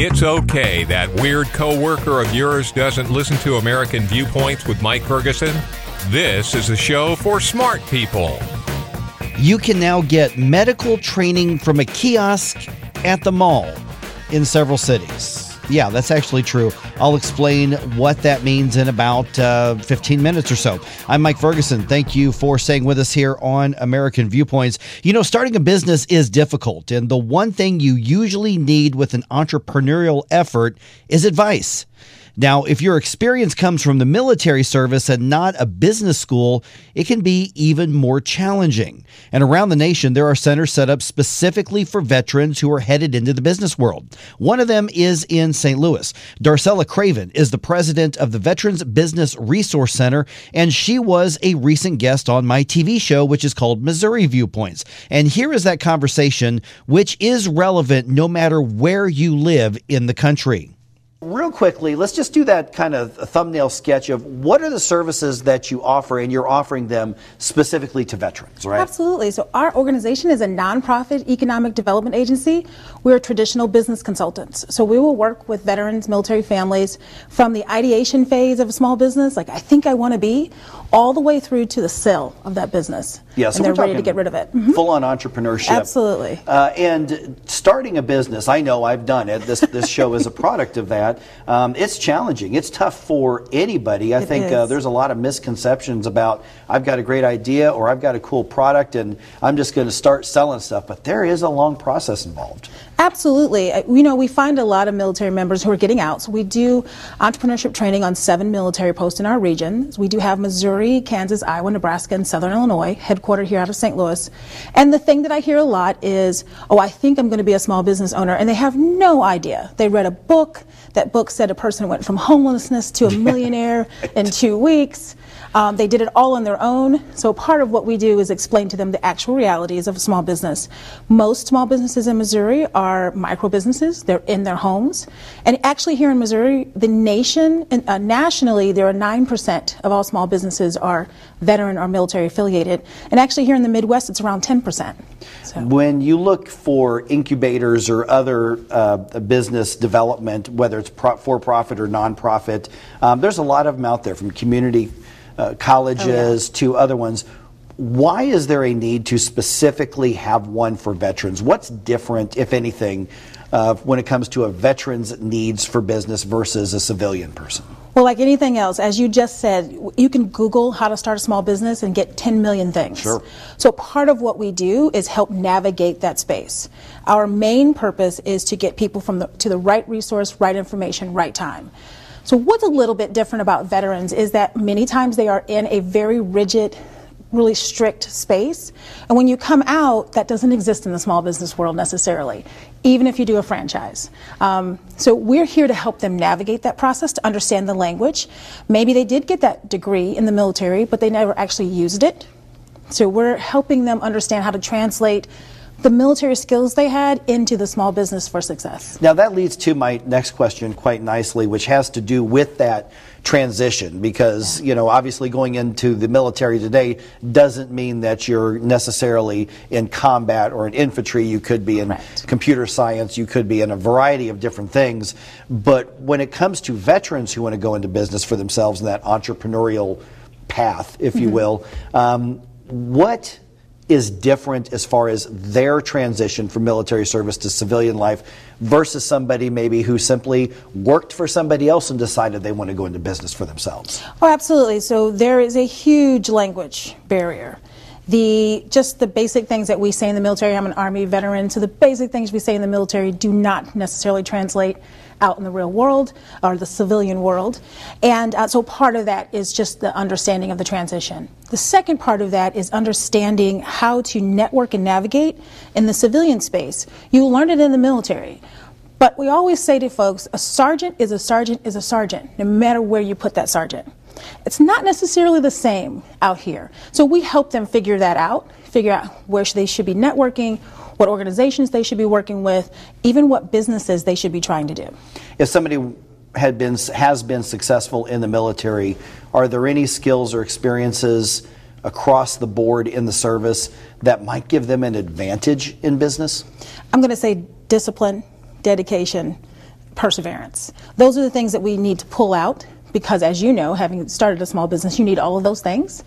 It's okay that weird coworker of yours doesn't listen to American Viewpoints with Mike Ferguson. This is a show for smart people. You can now get medical training from a kiosk at the mall in several cities. Yeah, that's actually true. I'll explain what that means in about uh, 15 minutes or so. I'm Mike Ferguson. Thank you for staying with us here on American Viewpoints. You know, starting a business is difficult, and the one thing you usually need with an entrepreneurial effort is advice. Now, if your experience comes from the military service and not a business school, it can be even more challenging. And around the nation, there are centers set up specifically for veterans who are headed into the business world. One of them is in St. Louis. Darcella Craven is the president of the Veterans Business Resource Center, and she was a recent guest on my TV show, which is called Missouri Viewpoints. And here is that conversation, which is relevant no matter where you live in the country. Real quickly, let's just do that kind of thumbnail sketch of what are the services that you offer, and you're offering them specifically to veterans, right? Absolutely. So, our organization is a nonprofit economic development agency. We're traditional business consultants. So, we will work with veterans, military families from the ideation phase of a small business, like I think I want to be, all the way through to the sale of that business. Yeah, so and they're ready to get rid of it. Mm-hmm. Full on entrepreneurship. Absolutely. Uh, and starting a business, I know I've done it. This, this show is a product of that. Um, it's challenging. It's tough for anybody. I It think uh, there's a lot of misconceptions about I've got a great idea or I've got a cool product and I'm just going to start selling stuff. But there is a long process involved. Absolutely. You know, we find a lot of military members who are getting out. So we do entrepreneurship training on seven military posts in our region. We do have Missouri, Kansas, Iowa, Nebraska, and Southern Illinois, headquartered here out of St. Louis. And the thing that I hear a lot is, oh, I think I'm going to be a small business owner. And they have no idea. They read a book. That book said a person went from homelessness to a millionaire in two weeks. Um, they did it all on their own. So part of what we do is explain to them the actual realities of a small business. Most small businesses in Missouri are micro businesses. They're in their homes. And actually here in Missouri, the nation, uh, nationally, there are 9% of all small businesses are veteran or military affiliated. And actually here in the Midwest, it's around 10%. So. When you look for incubators or other uh, business development, whether it's pro- for profit or nonprofit, um, there's a lot of them out there from community uh, colleges to other ones. Why is there a need to specifically have one for veterans? What's different, if anything, uh, when it comes to a veteran's needs for business versus a civilian person? Well, like anything else, as you just said, you can Google how to start a small business and get 10 million things. Sure. So part of what we do is help navigate that space. Our main purpose is to get people from the, to the right resource, right information, right time. So what's a little bit different about veterans is that many times they are in a very rigid really strict space. And when you come out, that doesn't exist in the small business world necessarily, even if you do a franchise. Um, so we're here to help them navigate that process, to understand the language. Maybe they did get that degree in the military, but they never actually used it. So we're helping them understand how to translate the military skills they had into the small business for success. Now, that leads to my next question quite nicely, which has to do with that transition because, you know, obviously going into the military today doesn't mean that you're necessarily in combat or in infantry. You could be in Correct. computer science, you could be in a variety of different things. But when it comes to veterans who want to go into business for themselves in that entrepreneurial path, if you will, um, what is different as far as their transition from military service to civilian life versus somebody maybe who simply worked for somebody else and decided they want to go into business for themselves? Oh, absolutely. So there is a huge language barrier. The just the basic things that we say in the military. I'm an Army veteran, so the basic things we say in the military do not necessarily translate out in the real world or the civilian world. And uh, so part of that is just the understanding of the transition. The second part of that is understanding how to network and navigate in the civilian space. You learn it in the military. But we always say to folks, a sergeant is a sergeant is a sergeant, no matter where you put that sergeant. It's not necessarily the same out here. So we help them figure that out, figure out where they should be networking, what organizations they should be working with, even what businesses they should be trying to do. If somebody had been has been successful in the military, are there any skills or experiences across the board in the service that might give them an advantage in business? I'm going to say discipline, dedication, perseverance. Those are the things that we need to pull out because, as you know, having started a small business, you need all of those things.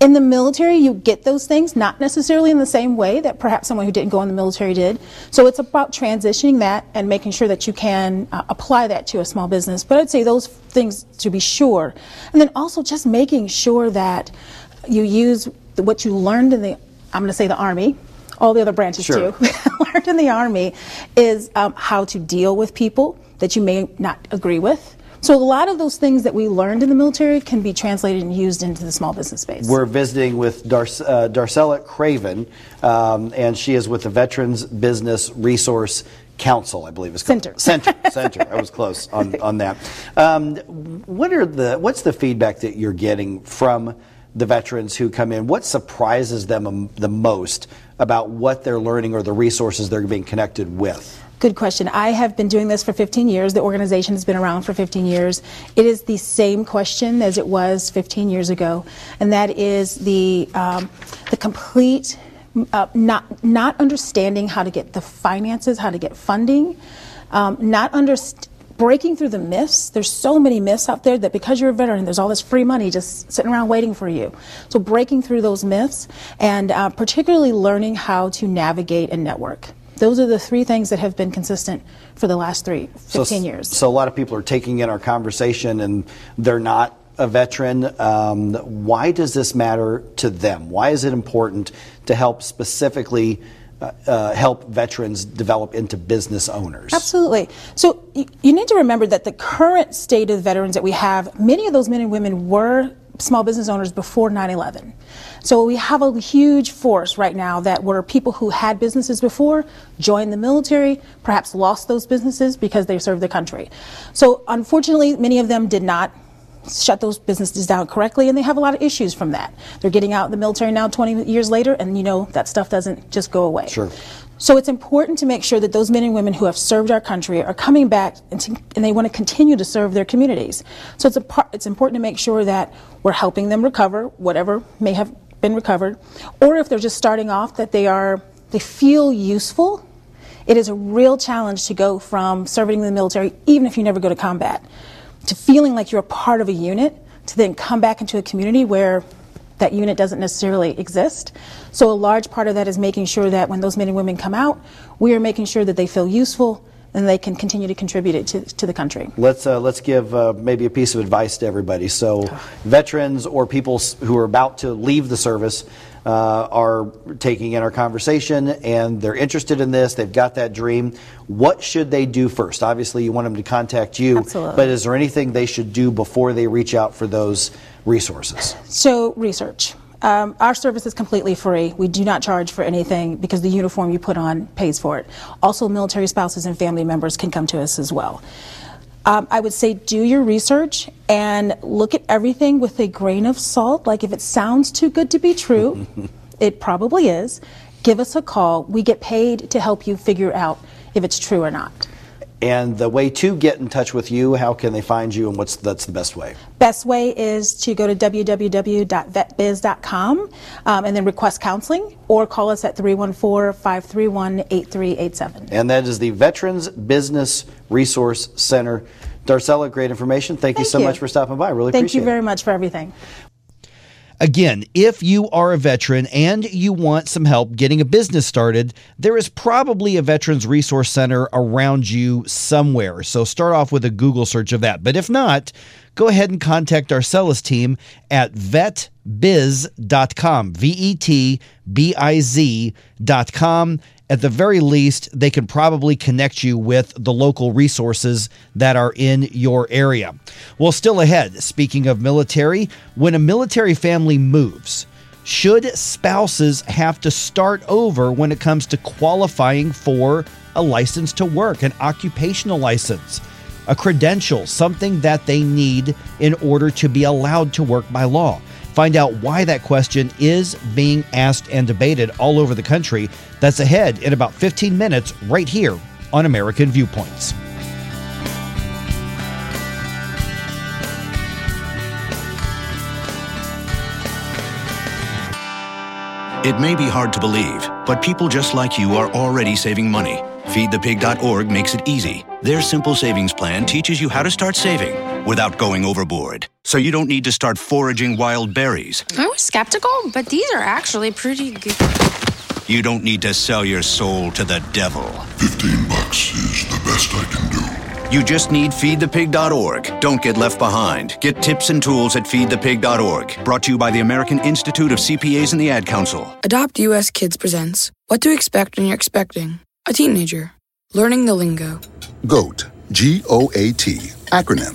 In the military, you get those things, not necessarily in the same way that perhaps someone who didn't go in the military did. So it's about transitioning that and making sure that you can uh, apply that to a small business. But I'd say those things to be sure. And then also just making sure that you use what you learned in the, I'm going to say the Army, all the other branches sure. too, learned in the Army, is um, how to deal with people that you may not agree with so a lot of those things that we learned in the military can be translated and used into the small business space. We're visiting with Dar- uh, Darcella Craven, um, and she is with the Veterans Business Resource Council, I believe it's called. Center. Center. Center. I was close on, on that. Um, what are the what's the feedback that you're getting from the veterans who come in? What surprises them the most about what they're learning or the resources they're being connected with? Good question. I have been doing this for 15 years. The organization has been around for 15 years. It is the same question as it was 15 years ago, and that is the um, the complete uh, not not understanding how to get the finances, how to get funding, um, not understanding breaking through the myths. There's so many myths out there that because you're a veteran, there's all this free money just sitting around waiting for you. So breaking through those myths and uh, particularly learning how to navigate and network. Those are the three things that have been consistent for the last three, 15 so, years. So a lot of people are taking in our conversation and they're not a veteran. Um, why does this matter to them? Why is it important to help specifically uh, uh, help veterans develop into business owners? Absolutely. So you, you need to remember that the current state of veterans that we have, many of those men and women were small business owners before 9 11. So we have a huge force right now that were people who had businesses before, joined the military, perhaps lost those businesses because they served the country. So unfortunately, many of them did not shut those businesses down correctly and they have a lot of issues from that. They're getting out of the military now 20 years later and you know that stuff doesn't just go away. Sure. So it's important to make sure that those men and women who have served our country are coming back and, to, and they want to continue to serve their communities. So it's, a, it's important to make sure that we're helping them recover whatever may have been recovered, or if they're just starting off, that they are they feel useful. It is a real challenge to go from serving in the military, even if you never go to combat, to feeling like you're a part of a unit, to then come back into a community where that unit doesn't necessarily exist. So a large part of that is making sure that when those men and women come out, we are making sure that they feel useful and they can continue to contribute it to, to the country. Let's uh, let's give uh, maybe a piece of advice to everybody. So, veterans or people who are about to leave the service uh, are taking in our conversation and they're interested in this. They've got that dream. What should they do first? Obviously, you want them to contact you. Absolutely. But is there anything they should do before they reach out for those resources? So, research. Um, our service is completely free. We do not charge for anything because the uniform you put on pays for it. Also, military spouses and family members can come to us as well. Um, I would say do your research and look at everything with a grain of salt. Like if it sounds too good to be true, it probably is. Give us a call. We get paid to help you figure out if it's true or not. And the way to get in touch with you, how can they find you, and what's that's the best way? Best way is to go to www.vetbiz.com um, and then request counseling, or call us at 314-531-8387. And that is the Veterans Business Resource Center. Darcella, great information. Thank, Thank you so you. much for stopping by. Really Thank appreciate it. Thank you very much for everything. Again, if you are a veteran and you want some help getting a business started, there is probably a Veterans Resource Center around you somewhere. So start off with a Google search of that. But if not, go ahead and contact Darcella's team at vetbiz.com, V E T B I Z.com at the very least, they can probably connect you with the local resources that are in your area. Well, still ahead, speaking of military, when a military family moves, should spouses have to start over when it comes to qualifying for a license to work, an occupational license, a credential, something that they need in order to be allowed to work by law? Find out why that question is being asked and debated all over the country. That's ahead in about 15 minutes, right here on American Viewpoints. It may be hard to believe, but people just like you are already saving money. FeedThePig.org makes it easy. Their simple savings plan teaches you how to start saving without going overboard. So you don't need to start foraging wild berries. I was skeptical, but these are actually pretty good. You don't need to sell your soul to the devil. 15 bucks is the best I can do. You just need feedthepig.org. Don't get left behind. Get tips and tools at feedthepig.org. Brought to you by the American Institute of CPAs and the Ad Council. Adopt US Kids presents What to Expect When You're Expecting a Teenager. Learning the Lingo. GOAT, G O A T, acronym,